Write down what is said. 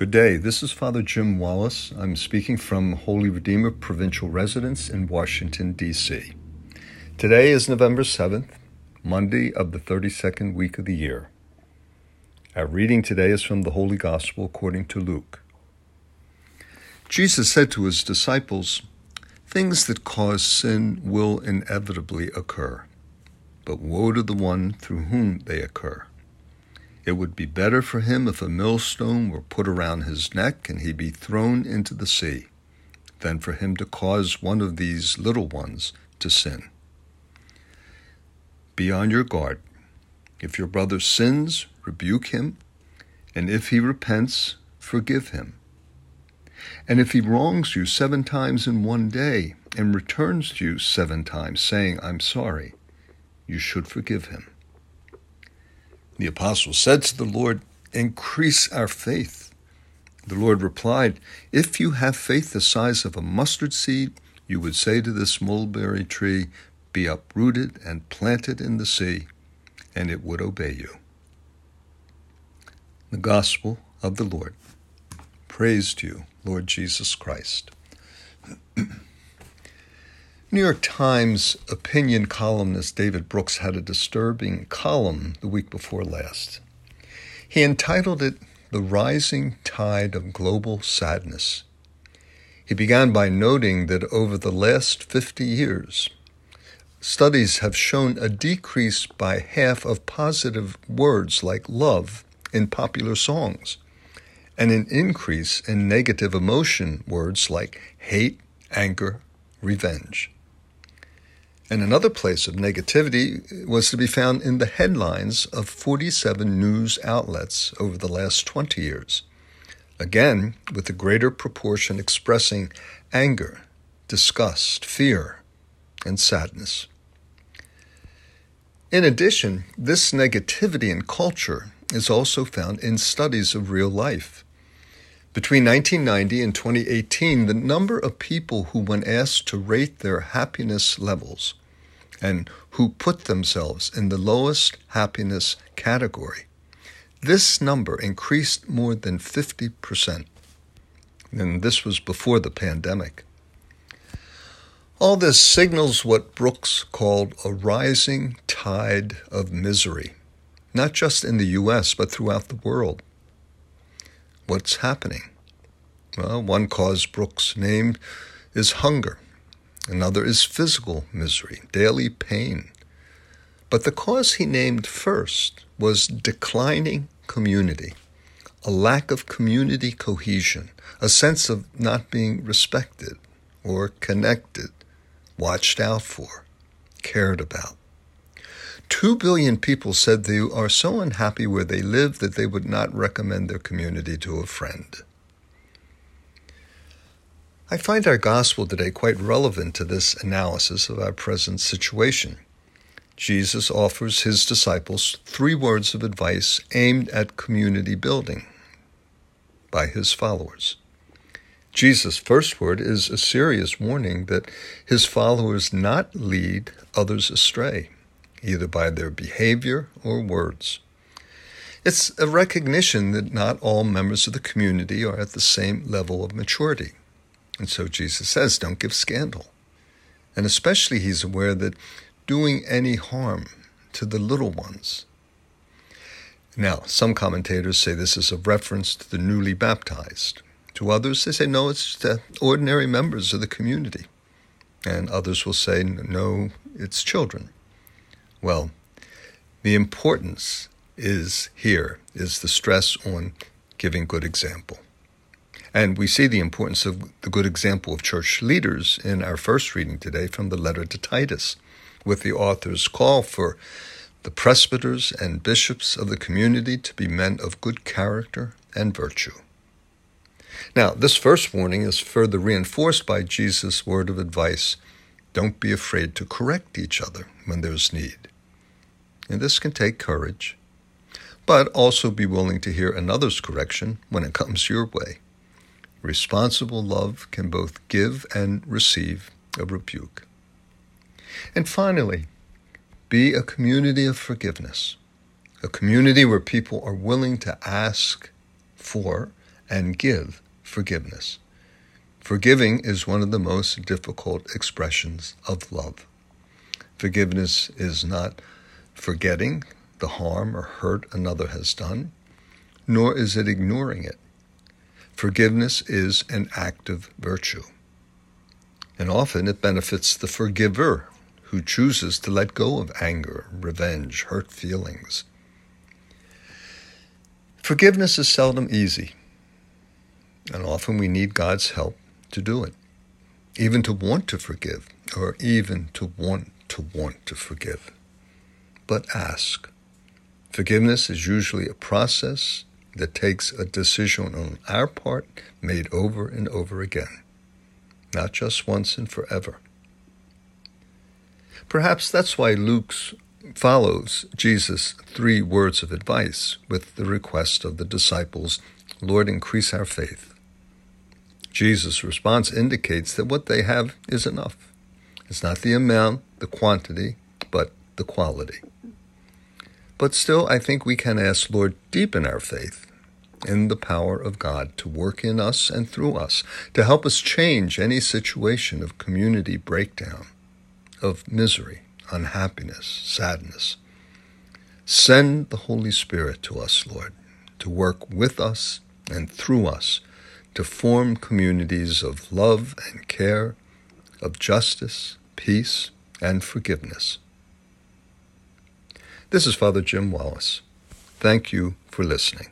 Good day. This is Father Jim Wallace. I'm speaking from Holy Redeemer Provincial Residence in Washington, D.C. Today is November 7th, Monday of the 32nd week of the year. Our reading today is from the Holy Gospel according to Luke. Jesus said to his disciples, Things that cause sin will inevitably occur, but woe to the one through whom they occur. It would be better for him if a millstone were put around his neck and he be thrown into the sea, than for him to cause one of these little ones to sin. Be on your guard. If your brother sins, rebuke him, and if he repents, forgive him. And if he wrongs you seven times in one day and returns to you seven times, saying, I'm sorry, you should forgive him. The apostle said to the Lord, Increase our faith. The Lord replied, If you have faith the size of a mustard seed, you would say to this mulberry tree, Be uprooted and planted in the sea, and it would obey you. The Gospel of the Lord. Praise to you, Lord Jesus Christ. New York Times opinion columnist David Brooks had a disturbing column the week before last. He entitled it The Rising Tide of Global Sadness. He began by noting that over the last 50 years, studies have shown a decrease by half of positive words like love in popular songs, and an increase in negative emotion words like hate, anger, revenge. And another place of negativity was to be found in the headlines of 47 news outlets over the last 20 years. Again, with a greater proportion expressing anger, disgust, fear, and sadness. In addition, this negativity in culture is also found in studies of real life. Between 1990 and 2018, the number of people who, when asked to rate their happiness levels, and who put themselves in the lowest happiness category. This number increased more than 50%. And this was before the pandemic. All this signals what Brooks called a rising tide of misery, not just in the U.S., but throughout the world. What's happening? Well, one cause Brooks named is hunger. Another is physical misery, daily pain. But the cause he named first was declining community, a lack of community cohesion, a sense of not being respected or connected, watched out for, cared about. Two billion people said they are so unhappy where they live that they would not recommend their community to a friend. I find our gospel today quite relevant to this analysis of our present situation. Jesus offers his disciples three words of advice aimed at community building by his followers. Jesus' first word is a serious warning that his followers not lead others astray, either by their behavior or words. It's a recognition that not all members of the community are at the same level of maturity. And so Jesus says, don't give scandal. And especially he's aware that doing any harm to the little ones. Now, some commentators say this is a reference to the newly baptized. To others, they say, no, it's to ordinary members of the community. And others will say, no, it's children. Well, the importance is here, is the stress on giving good example. And we see the importance of the good example of church leaders in our first reading today from the letter to Titus, with the author's call for the presbyters and bishops of the community to be men of good character and virtue. Now, this first warning is further reinforced by Jesus' word of advice don't be afraid to correct each other when there's need. And this can take courage, but also be willing to hear another's correction when it comes your way. Responsible love can both give and receive a rebuke. And finally, be a community of forgiveness, a community where people are willing to ask for and give forgiveness. Forgiving is one of the most difficult expressions of love. Forgiveness is not forgetting the harm or hurt another has done, nor is it ignoring it. Forgiveness is an active virtue. And often it benefits the forgiver who chooses to let go of anger, revenge, hurt feelings. Forgiveness is seldom easy, and often we need God's help to do it, even to want to forgive, or even to want to want to forgive. But ask. Forgiveness is usually a process that takes a decision on our part made over and over again, not just once and forever. Perhaps that's why Luke follows Jesus' three words of advice with the request of the disciples, Lord, increase our faith. Jesus' response indicates that what they have is enough. It's not the amount, the quantity, but the quality. But still, I think we can ask, Lord, deepen our faith in the power of God to work in us and through us, to help us change any situation of community breakdown, of misery, unhappiness, sadness. Send the Holy Spirit to us, Lord, to work with us and through us to form communities of love and care, of justice, peace, and forgiveness. This is Father Jim Wallace. Thank you for listening.